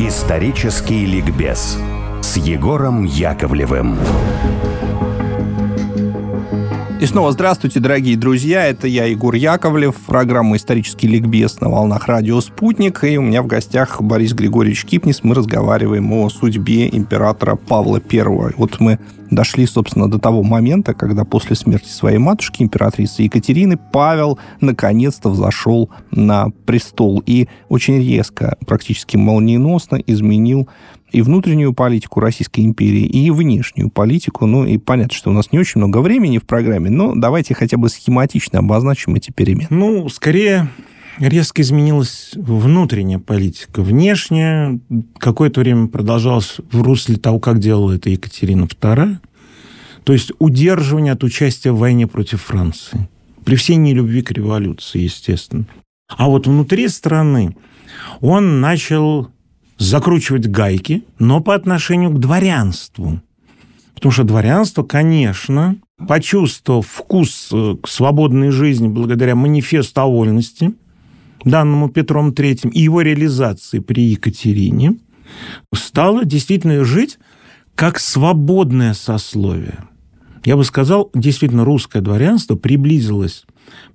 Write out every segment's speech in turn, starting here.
Исторический ликбез с Егором Яковлевым. И снова здравствуйте, дорогие друзья. Это я, Егор Яковлев, программа «Исторический ликбез» на волнах радио «Спутник». И у меня в гостях Борис Григорьевич Кипнис. Мы разговариваем о судьбе императора Павла I. Вот мы дошли, собственно, до того момента, когда после смерти своей матушки, императрицы Екатерины, Павел наконец-то взошел на престол и очень резко, практически молниеносно изменил и внутреннюю политику Российской империи, и внешнюю политику. Ну, и понятно, что у нас не очень много времени в программе, но давайте хотя бы схематично обозначим эти перемены. Ну, скорее, резко изменилась внутренняя политика. Внешняя какое-то время продолжалась в русле того, как делала это Екатерина II. То есть удерживание от участия в войне против Франции. При всей нелюбви к революции, естественно. А вот внутри страны он начал закручивать гайки, но по отношению к дворянству. Потому что дворянство, конечно, почувствовав вкус э, к свободной жизни благодаря манифесту о вольности, данному Петром III, и его реализации при Екатерине, стало действительно жить как свободное сословие. Я бы сказал, действительно, русское дворянство приблизилось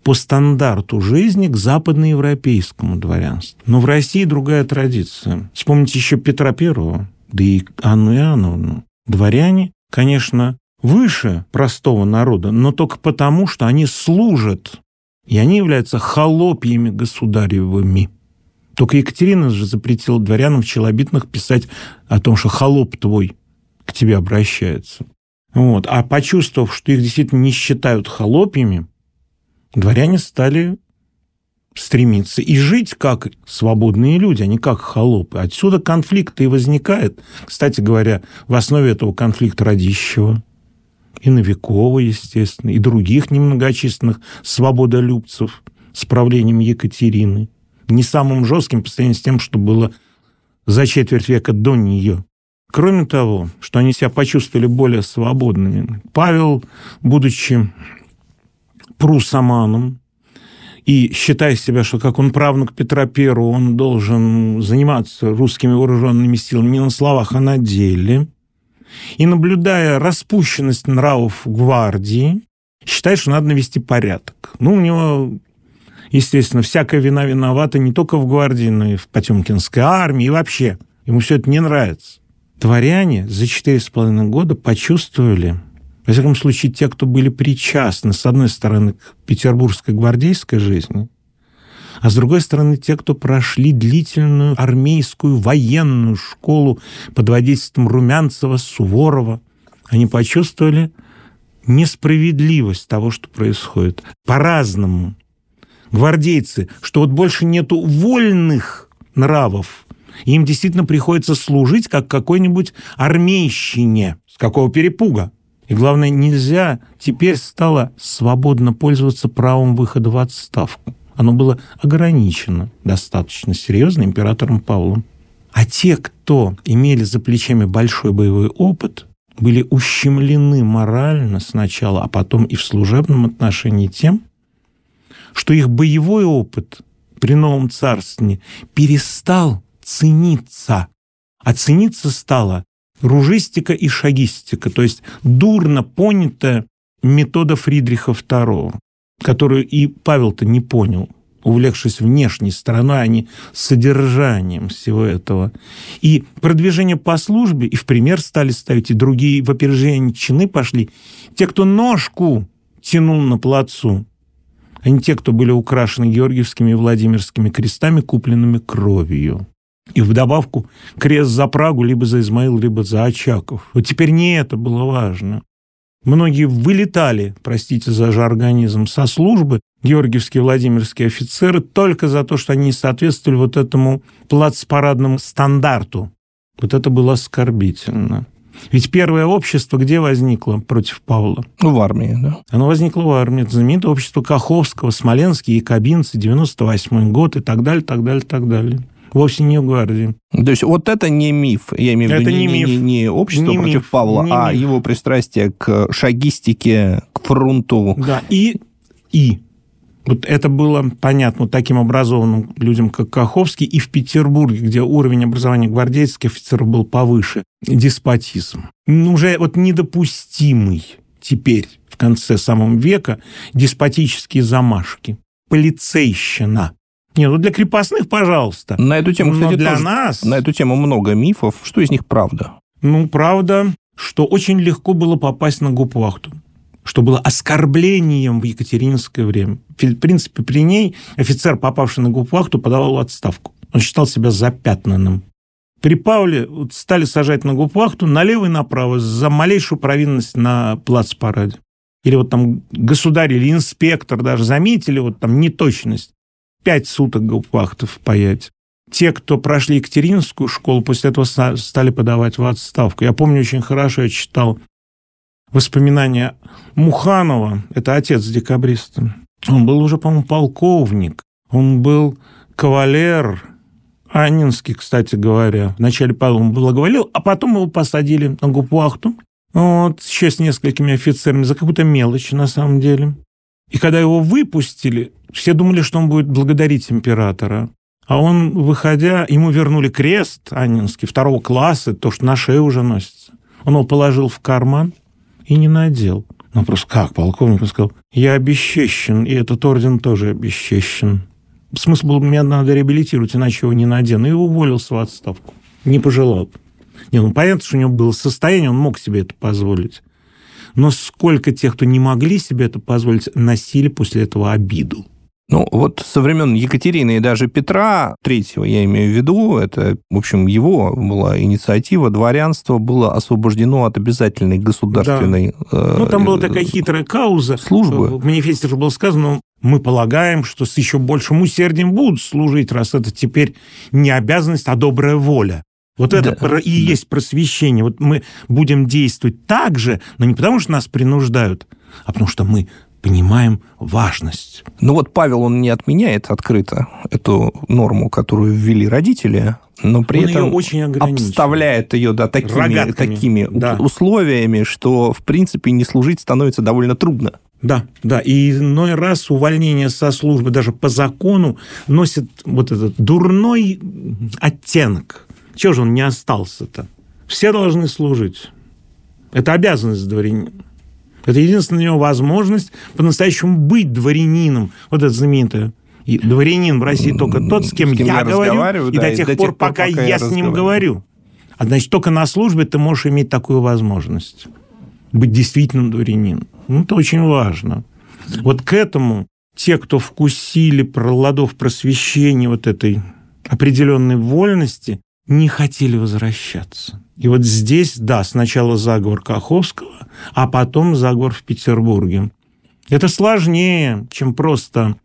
по стандарту жизни к западноевропейскому дворянству. Но в России другая традиция. Вспомните еще Петра Первого, да и Анну Иоанновну. Дворяне, конечно, выше простого народа, но только потому, что они служат, и они являются холопьями государевыми. Только Екатерина же запретила дворянам в челобитных писать о том, что холоп твой к тебе обращается. Вот. А почувствовав, что их действительно не считают холопьями, дворяне стали стремиться и жить как свободные люди, а не как холопы. Отсюда конфликт и возникает. Кстати говоря, в основе этого конфликта Радищева, и Новикова, естественно, и других немногочисленных свободолюбцев с правлением Екатерины. Не самым жестким по сравнению с тем, что было за четверть века до нее. Кроме того, что они себя почувствовали более свободными, Павел, будучи прусаманом, и считая себя, что как он правнук Петра I, он должен заниматься русскими вооруженными силами не на словах, а на деле, и наблюдая распущенность нравов гвардии, считает, что надо навести порядок. Ну, у него, естественно, всякая вина виновата не только в гвардии, но и в Потемкинской армии, и вообще. Ему все это не нравится. Дворяне за четыре с половиной года почувствовали, во всяком случае, те, кто были причастны, с одной стороны, к петербургской гвардейской жизни, а с другой стороны, те, кто прошли длительную армейскую военную школу под водительством Румянцева, Суворова, они почувствовали несправедливость того, что происходит. По-разному. Гвардейцы, что вот больше нету вольных нравов, им действительно приходится служить как какой-нибудь армейщине. С какого перепуга? И главное, нельзя теперь стало свободно пользоваться правом выхода в отставку. Оно было ограничено достаточно серьезно императором Павлом. А те, кто имели за плечами большой боевой опыт, были ущемлены морально сначала, а потом и в служебном отношении тем, что их боевой опыт при новом царстве перестал цениться. А цениться стало ружистика и шагистика, то есть дурно понятая метода Фридриха II, которую и Павел-то не понял, увлекшись внешней стороной, а не содержанием всего этого. И продвижение по службе, и в пример стали ставить, и другие в опережение чины пошли. Те, кто ножку тянул на плацу, а не те, кто были украшены георгиевскими и владимирскими крестами, купленными кровью. И вдобавку крест за Прагу, либо за Измаил, либо за Очаков. Вот теперь не это было важно. Многие вылетали, простите за жаргонизм, со службы, георгиевские владимирские офицеры, только за то, что они не соответствовали вот этому плацпарадному стандарту. Вот это было оскорбительно. Ведь первое общество где возникло против Павла? Ну, в армии, да. Оно возникло в армии. Это знаменитое общество Каховского, Смоленские, Якобинцы, 98 год и так далее, так далее, так далее вовсе не гвардии. То есть вот это не миф, я имею в виду это не, не, миф. не, не общество не против миф, Павла, не а миф. его пристрастие к шагистике, к фронту. Да, и И вот это было понятно таким образованным людям, как Каховский, и в Петербурге, где уровень образования гвардейских офицеров был повыше. Деспотизм. Ну, уже вот недопустимый теперь, в конце самого века, деспотические замашки. Полицейщина. Не, ну для крепостных, пожалуйста. На эту тему, кстати, Но для тоже, нас... на эту тему много мифов. Что из них правда? Ну, правда, что очень легко было попасть на гупвахту что было оскорблением в Екатерининское время. В принципе, при ней офицер, попавший на гупвахту, подавал отставку. Он считал себя запятнанным. При Павле стали сажать на гупвахту налево и направо за малейшую провинность на плацпараде. Или вот там государь или инспектор даже заметили вот там неточность. Пять суток гупвахтов паять. Те, кто прошли Екатерининскую школу, после этого стали подавать в отставку. Я помню очень хорошо, я читал воспоминания Муханова, это отец декабриста. Он был уже, по-моему, полковник, он был кавалер, Анинский, кстати говоря. Вначале Павел ему благоволил, а потом его посадили на гупвахту. Вот, еще с несколькими офицерами за какую-то мелочь, на самом деле. И когда его выпустили, все думали, что он будет благодарить императора. А он, выходя, ему вернули крест Анинский второго класса, то, что на шее уже носится. Он его положил в карман, и не надел. Ну, просто как? Полковник он сказал, я обесчещен, и этот орден тоже обесчещен. Смысл был, меня надо реабилитировать, иначе его не надену. И уволился в отставку. Не пожелал. Не, ну, понятно, что у него было состояние, он мог себе это позволить. Но сколько тех, кто не могли себе это позволить, носили после этого обиду. Ну, вот со времен Екатерины и даже Петра Третьего, я имею в виду, это, в общем, его была инициатива, дворянство было освобождено от обязательной государственной... Да. ну, там была такая хитрая кауза. Службы. В манифесте же было сказано, мы полагаем, что с еще большим усердием будут служить, раз это теперь не обязанность, а добрая воля. Вот это да. и есть просвещение. Вот мы будем действовать так же, но не потому, что нас принуждают, а потому что мы понимаем важность. Ну вот Павел, он не отменяет открыто эту норму, которую ввели родители, но при он этом ее очень обставляет ее да, такими, такими да. условиями, что, в принципе, не служить становится довольно трудно. Да, да. И иной раз увольнение со службы даже по закону носит вот этот дурной оттенок. Чего же он не остался-то? Все должны служить. Это обязанность дворянина. Это единственная его возможность по-настоящему быть дворянином. Вот это знаменитое. И дворянин в России только тот, с кем, с кем я, я говорю, и да, до тех и пор, тех пока, пока я, я с ним говорю. А значит, только на службе ты можешь иметь такую возможность. Быть действительным дворянином. Ну, это очень важно. Вот к этому те, кто вкусили плодов просвещения вот этой определенной вольности, не хотели возвращаться. И вот здесь, да, сначала заговор Каховского, а потом заговор в Петербурге. Это сложнее, чем просто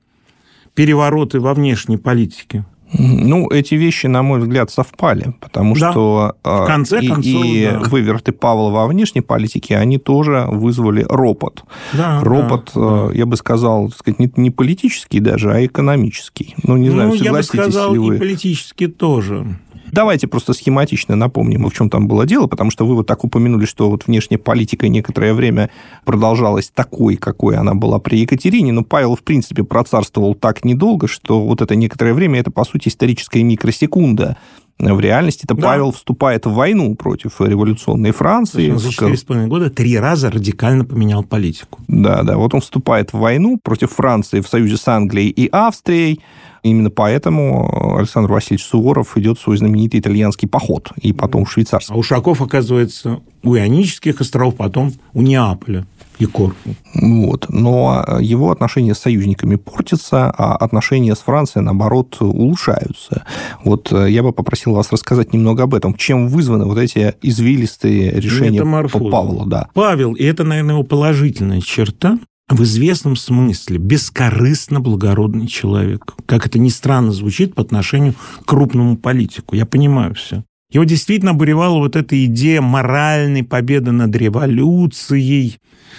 перевороты во внешней политике. Ну, эти вещи, на мой взгляд, совпали, потому да. что в конце и, концов, и да. выверты Павла во внешней политике, они тоже вызвали ропот. Да, ропот, да, я бы сказал, сказать, не, не политический даже, а экономический. Ну, не знаю, ну, согласитесь я бы сказал, ли вы. и политический тоже. Давайте просто схематично напомним, в чем там было дело, потому что вы вот так упомянули, что вот внешняя политика некоторое время продолжалась такой, какой она была при Екатерине, но Павел, в принципе, процарствовал так недолго, что вот это некоторое время, это, по сути, историческая микросекунда. В реальности это да. Павел вступает в войну против революционной Франции. За четыре с половиной года три раза радикально поменял политику. Да, да. Вот он вступает в войну против Франции в союзе с Англией и Австрией. Именно поэтому Александр Васильевич Суворов идет в свой знаменитый итальянский поход, и потом швейцарский. А Ушаков оказывается у Ионических островов, потом у Неаполя и Корфу. Вот. Но его отношения с союзниками портятся, а отношения с Францией, наоборот, улучшаются. Вот э, я бы попросил вас рассказать немного об этом. Чем вызваны вот эти извилистые решения Павла? Да. Павел, и это, наверное, его положительная черта, в известном смысле бескорыстно благородный человек. Как это ни странно звучит по отношению к крупному политику. Я понимаю все. Его действительно обуревала вот эта идея моральной победы над революцией,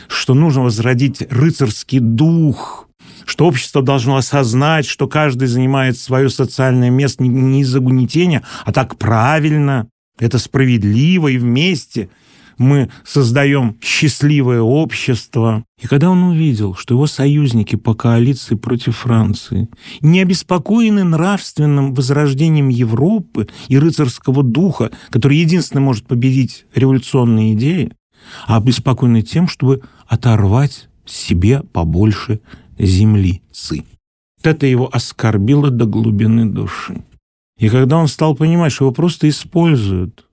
что нужно возродить рыцарский дух, что общество должно осознать, что каждый занимает свое социальное место не из-за гунетения, а так правильно, это справедливо и вместе – мы создаем счастливое общество. И когда он увидел, что его союзники по коалиции против Франции не обеспокоены нравственным возрождением Европы и рыцарского духа, который единственно может победить революционные идеи, а обеспокоены тем, чтобы оторвать себе побольше земли. Вот это его оскорбило до глубины души. И когда он стал понимать, что его просто используют,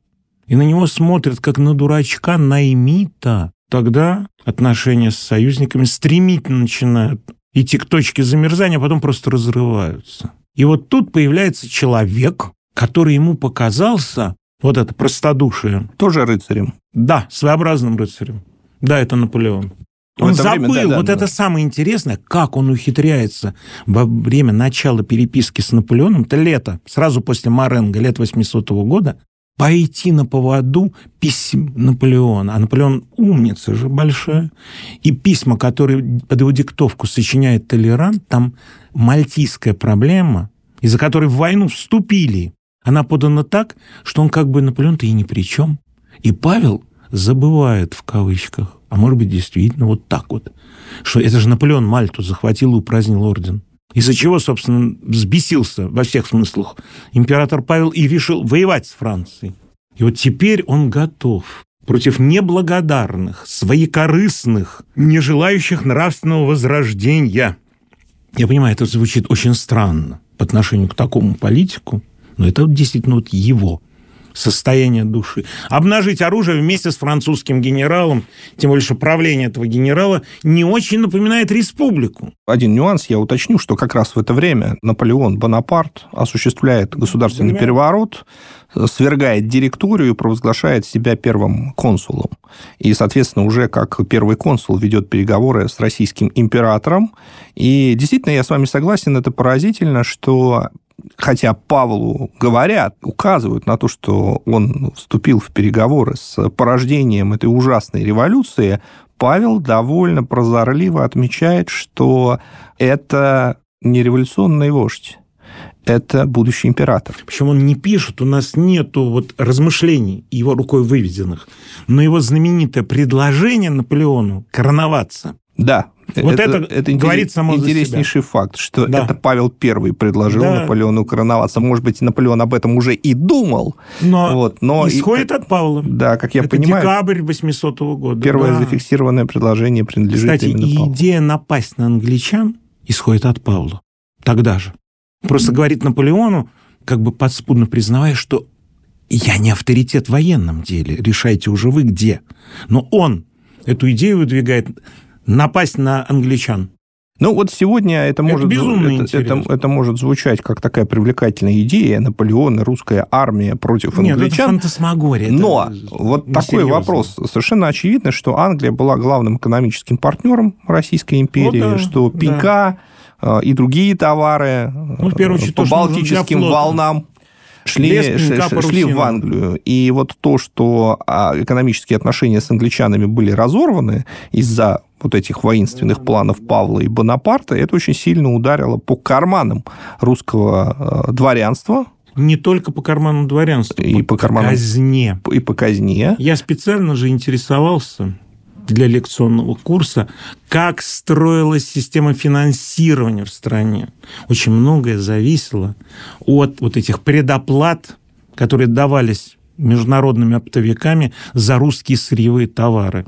и на него смотрят как на дурачка наймита, тогда отношения с союзниками стремительно начинают идти к точке замерзания, а потом просто разрываются. И вот тут появляется человек, который ему показался, вот это простодушие. Тоже рыцарем. Да, своеобразным рыцарем. Да, это Наполеон. Он забыл, время, да, да, вот да. это самое интересное, как он ухитряется во время начала переписки с Наполеоном, это лето, сразу после Маренго, лет 800 -го года, пойти на поводу писем Наполеона. А Наполеон умница же большая. И письма, которые под его диктовку сочиняет Толерант, там мальтийская проблема, из-за которой в войну вступили. Она подана так, что он как бы Наполеон-то и ни при чем. И Павел забывает в кавычках а может быть, действительно вот так вот. Что это же Наполеон Мальту захватил и упразднил орден. Из-за чего, собственно, взбесился во всех смыслах император Павел и решил воевать с Францией. И вот теперь он готов против неблагодарных, своекорыстных, не желающих нравственного возрождения. Я понимаю, это звучит очень странно по отношению к такому политику, но это действительно вот его состояние души. Обнажить оружие вместе с французским генералом, тем более, что правление этого генерала не очень напоминает республику. Один нюанс я уточню, что как раз в это время Наполеон Бонапарт осуществляет государственный Понимаю. переворот, свергает директорию и провозглашает себя первым консулом. И, соответственно, уже как первый консул ведет переговоры с российским императором. И действительно, я с вами согласен, это поразительно, что хотя Павлу говорят, указывают на то, что он вступил в переговоры с порождением этой ужасной революции, Павел довольно прозорливо отмечает, что это не революционный вождь, это будущий император. Причем он не пишет, у нас нету вот размышлений его рукой выведенных, но его знаменитое предложение Наполеону короноваться. Да, вот это, это, это говорит само интереснейший себя. факт, что да. это Павел Первый предложил да. Наполеону короноваться. Может быть, Наполеон об этом уже и думал. Но, вот, но исходит и, от Павла. Да, как я это понимаю. декабрь 800 года. Первое да. зафиксированное предложение принадлежит Кстати, именно Павлу. идея напасть на англичан исходит от Павла. Тогда же. Просто говорит Наполеону, как бы подспудно признавая, что я не авторитет в военном деле, решайте уже вы где. Но он эту идею выдвигает напасть на англичан. Ну вот сегодня это, это может это, это, это может звучать как такая привлекательная идея Наполеона, русская армия против Нет, англичан. Это фантасмагория. Но это вот такой серьезно. вопрос. Совершенно очевидно, что Англия была главным экономическим партнером Российской империи, ну, да, что пенька да. и другие товары ну, очередь, по Балтическим волнам шли, шли, шли в Англию. И вот то, что а, экономические отношения с англичанами были разорваны из-за вот этих воинственных планов Павла и Бонапарта, это очень сильно ударило по карманам русского э, дворянства, не только по карману дворянства, и по, по карманам, казне. И по казне. Я специально же интересовался для лекционного курса, как строилась система финансирования в стране. Очень многое зависело от вот этих предоплат, которые давались международными оптовиками за русские сырьевые товары.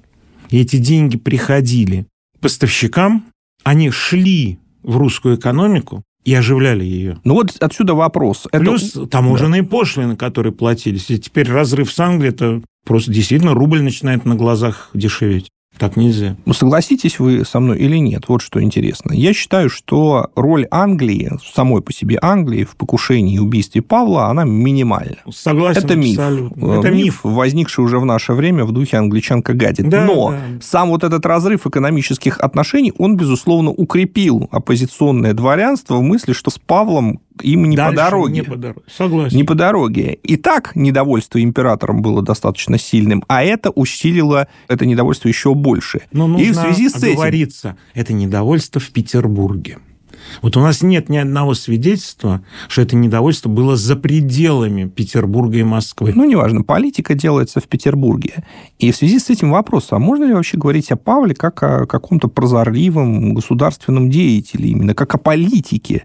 И эти деньги приходили поставщикам, они шли в русскую экономику и оживляли ее. Ну вот отсюда вопрос. Плюс это... таможенные да. пошлины, которые платились. И теперь разрыв с Англией, это просто действительно рубль начинает на глазах дешеветь. Так нельзя. Ну, согласитесь вы со мной или нет? Вот что интересно. Я считаю, что роль Англии, самой по себе Англии в покушении и убийстве Павла, она минимальна. Согласен Это миф. Абсолютно. Это миф, возникший уже в наше время в духе англичанка гадит. Да, Но да. сам вот этот разрыв экономических отношений, он, безусловно, укрепил оппозиционное дворянство в мысли, что с Павлом им не Дальше по дороге. Не по дороге. Согласен. Не по дороге. И так недовольство императором было достаточно сильным, а это усилило это недовольство еще больше. Но нужно и в связи с этим... это недовольство в Петербурге. Вот у нас нет ни одного свидетельства, что это недовольство было за пределами Петербурга и Москвы. Ну, неважно, политика делается в Петербурге. И в связи с этим вопрос, а можно ли вообще говорить о Павле как о каком-то прозорливом государственном деятеле, именно как о политике?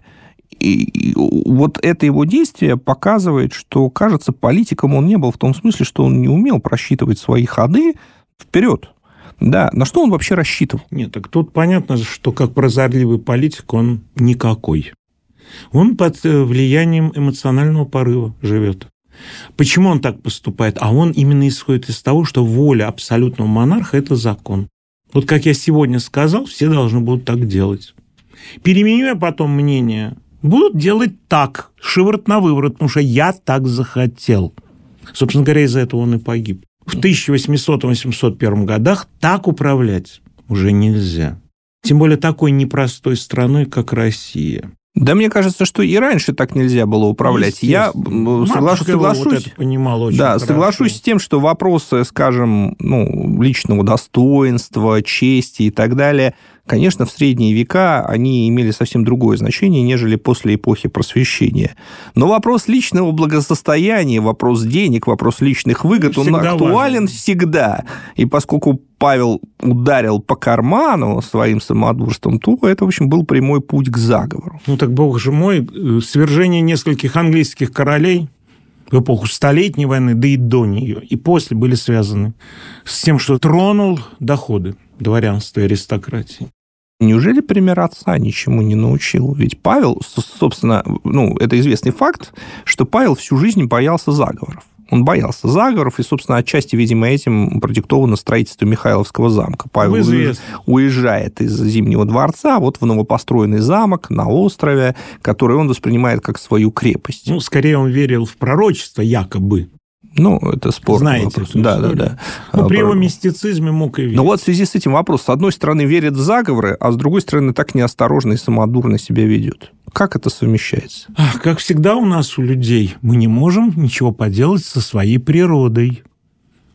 И вот это его действие показывает, что, кажется, политиком он не был в том смысле, что он не умел просчитывать свои ходы вперед. Да, на что он вообще рассчитывал? Нет, так тут понятно, что как прозорливый политик он никакой. Он под э, влиянием эмоционального порыва живет. Почему он так поступает? А он именно исходит из того, что воля абсолютного монарха – это закон. Вот как я сегодня сказал, все должны будут так делать. Переменю я потом мнение, будут делать так, шиворот на выворот, потому что я так захотел. Собственно говоря, из-за этого он и погиб в 1800-801 годах так управлять уже нельзя. Тем более такой непростой страной, как Россия. Да мне кажется, что и раньше так нельзя было управлять. Я соглашусь, соглашусь, вот это понимал очень да, хорошо. соглашусь с тем, что вопросы, скажем, ну, личного достоинства, чести и так далее – Конечно, в средние века они имели совсем другое значение, нежели после эпохи просвещения. Но вопрос личного благосостояния, вопрос денег, вопрос личных выгод, всегда он актуален важен. всегда. И поскольку Павел ударил по карману своим самодурством, то это, в общем, был прямой путь к заговору. Ну так, бог же мой, свержение нескольких английских королей в эпоху Столетней войны, да и до нее, и после были связаны с тем, что тронул доходы дворянства и аристократии. Неужели пример отца ничему не научил? Ведь Павел, собственно, ну, это известный факт, что Павел всю жизнь боялся заговоров. Он боялся заговоров, и, собственно, отчасти, видимо, этим продиктовано строительство Михайловского замка. Павел Известно. уезжает из Зимнего дворца вот в новопостроенный замок на острове, который он воспринимает как свою крепость. Ну, скорее он верил в пророчество, якобы. Ну, это спорный Знаете вопрос. Да, да, да. Ну, при его мистицизме мог и верить. Но вот в связи с этим вопрос. С одной стороны, верит в заговоры, а с другой стороны, так неосторожно и самодурно себя ведет. Как это совмещается? Как всегда у нас, у людей, мы не можем ничего поделать со своей природой.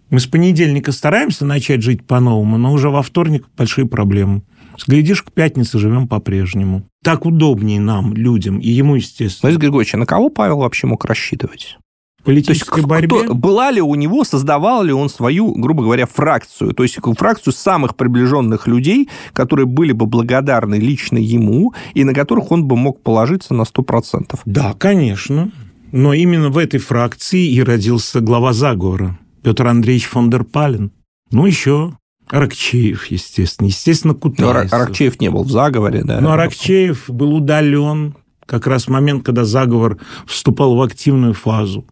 Мы с понедельника стараемся начать жить по-новому, но уже во вторник большие проблемы. Глядишь, к пятнице живем по-прежнему. Так удобнее нам, людям, и ему, естественно. Борис Григорьевич, а на кого Павел вообще мог рассчитывать? Политической то есть, борьбе. Кто, была ли у него, создавал ли он свою, грубо говоря, фракцию, то есть фракцию самых приближенных людей, которые были бы благодарны лично ему и на которых он бы мог положиться на 100%? Да, конечно. Но именно в этой фракции и родился глава заговора Петр Андреевич фон дер Пален. Ну, еще Аракчеев, естественно. Естественно, Кутайсов. Но Аракчеев не был в заговоре, да? Но Аракчеев был удален как раз в момент, когда заговор вступал в активную фазу.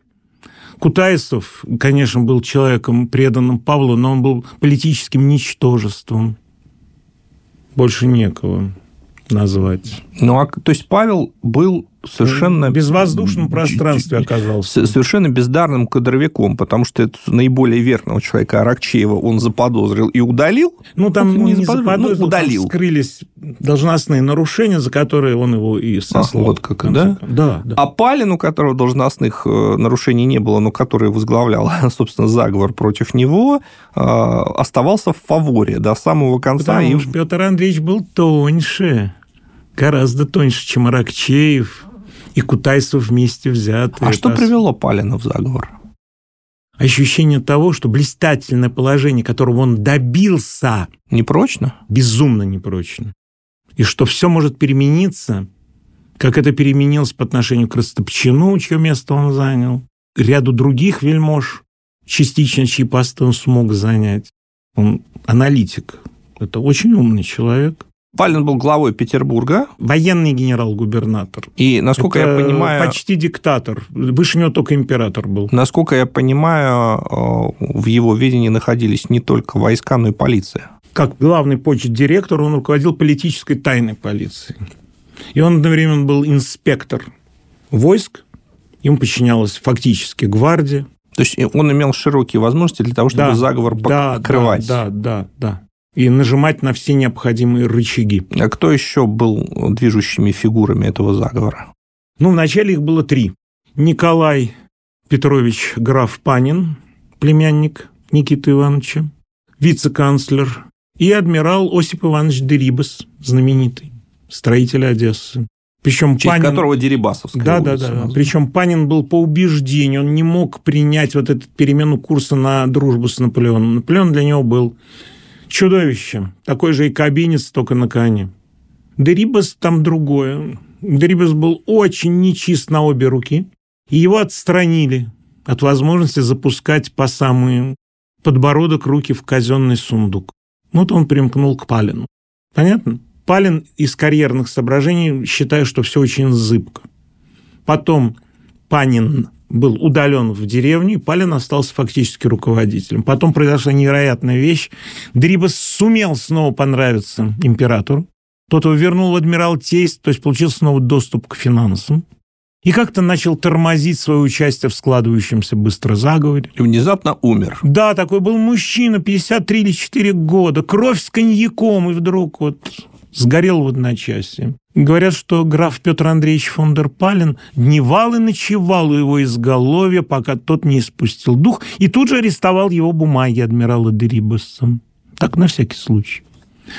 Кутайсов, конечно, был человеком, преданным Павлу, но он был политическим ничтожеством. Больше некого назвать. Ну, а, то есть Павел был совершенно... В безвоздушном пространстве оказался. Совершенно бездарным кадровиком, потому что это наиболее верного человека Аракчеева он заподозрил и удалил. Ну, там ну, не заподозрил, ну, удалил. Скрылись должностные нарушения, за которые он его и сослал. А, вот как, да? Да, да. А Палин, у которого должностных э, нарушений не было, но который возглавлял, собственно, заговор против него, э, оставался в фаворе до самого конца. Потому и... что Петр Андреевич был тоньше гораздо тоньше, чем Аракчеев и Кутайсов вместе взятые. А что привело Палина в заговор? Ощущение того, что блистательное положение, которого он добился... Непрочно? Безумно непрочно. И что все может перемениться, как это переменилось по отношению к Растопчину, чье место он занял, ряду других вельмож, частично чьи посты он смог занять. Он аналитик. Это очень умный человек. Палин был главой Петербурга. Военный генерал-губернатор. И, насколько Это я понимаю... Почти диктатор. Выше него только император был. Насколько я понимаю, э, в его видении находились не только войска, но и полиция. Как главный почт-директор он руководил политической тайной полицией. И он одновременно был инспектор войск. Ему подчинялась фактически гвардия. То есть он имел широкие возможности для того, чтобы да, заговор покрывать. Да, да, да, да и нажимать на все необходимые рычаги. А кто еще был движущими фигурами этого заговора? Ну, вначале их было три. Николай Петрович граф Панин, племянник Никиты Ивановича, вице-канцлер, и адмирал Осип Иванович Дерибас, знаменитый. строителя Одессы. Причем в честь Панин... которого Дерибасовская Да, да, да. Причем Панин был по убеждению, он не мог принять вот эту перемену курса на дружбу с Наполеоном. Наполеон для него был чудовищем, такой же и кабинец, только на коне. Дерибас там другое. Дерибас был очень нечист на обе руки, и его отстранили от возможности запускать по самый подбородок руки в казенный сундук. Вот он примкнул к Палину. Понятно? Палин из карьерных соображений считает, что все очень зыбко. Потом Панин был удален в деревню, и Палин остался фактически руководителем. Потом произошла невероятная вещь. Дрибас сумел снова понравиться императору. Тот его вернул в адмиралтейство, то есть получил снова доступ к финансам. И как-то начал тормозить свое участие в складывающемся быстро заговоре. И внезапно умер. Да, такой был мужчина, 53 или 4 года, кровь с коньяком, и вдруг вот сгорел в одночасье. Говорят, что граф Петр Андреевич фон дер Пален дневал и ночевал у его изголовья, пока тот не испустил дух, и тут же арестовал его бумаги адмирала Дерибаса. Так, на всякий случай.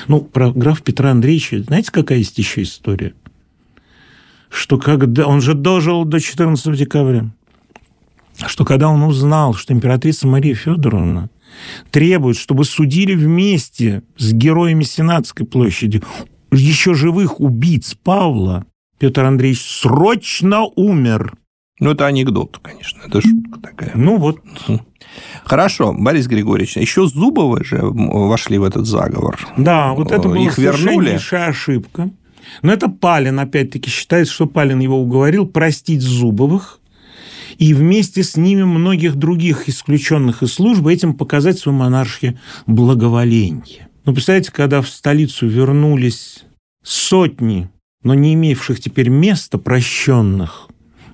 Ну, про графа Петра Андреевича, знаете, какая есть еще история? Что когда... Он же дожил до 14 декабря. Что когда он узнал, что императрица Мария Федоровна требует, чтобы судили вместе с героями Сенатской площади еще живых убийц Павла, Петр Андреевич срочно умер. Ну, это анекдот, конечно, это шутка такая. Ну, вот. Хорошо, Борис Григорьевич, еще Зубовы же вошли в этот заговор. Да, вот это была Их вернули. ошибка. Но это Палин, опять-таки, считает, что Палин его уговорил простить Зубовых и вместе с ними многих других исключенных из службы этим показать свою монархию благоволение. Ну, представляете, когда в столицу вернулись сотни, но не имевших теперь места прощенных,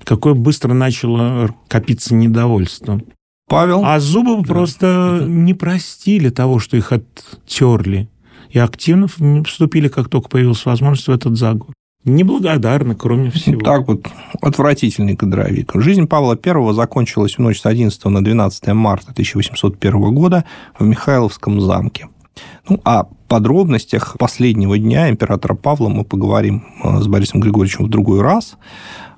какое быстро начало копиться недовольство. Павел? А Зубовы да. просто не простили того, что их оттерли. И активно вступили, как только появилась возможность, в этот заговор. Неблагодарны, кроме всего. Так вот, отвратительный кадровик. Жизнь Павла I закончилась в ночь с 11 на 12 марта 1801 года в Михайловском замке. Ну, о подробностях последнего дня императора Павла мы поговорим э, с Борисом Григорьевичем в другой раз.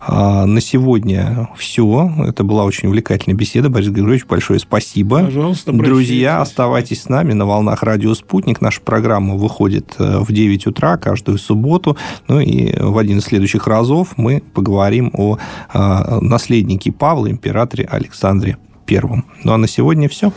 А, на сегодня все. Это была очень увлекательная беседа. Борис Григорьевич, большое спасибо. Пожалуйста, Друзья, оставайтесь с нами на волнах радио «Спутник». Наша программа выходит э, в 9 утра каждую субботу. Ну и в один из следующих разов мы поговорим о э, наследнике Павла, императоре Александре Первом. Ну а на сегодня все.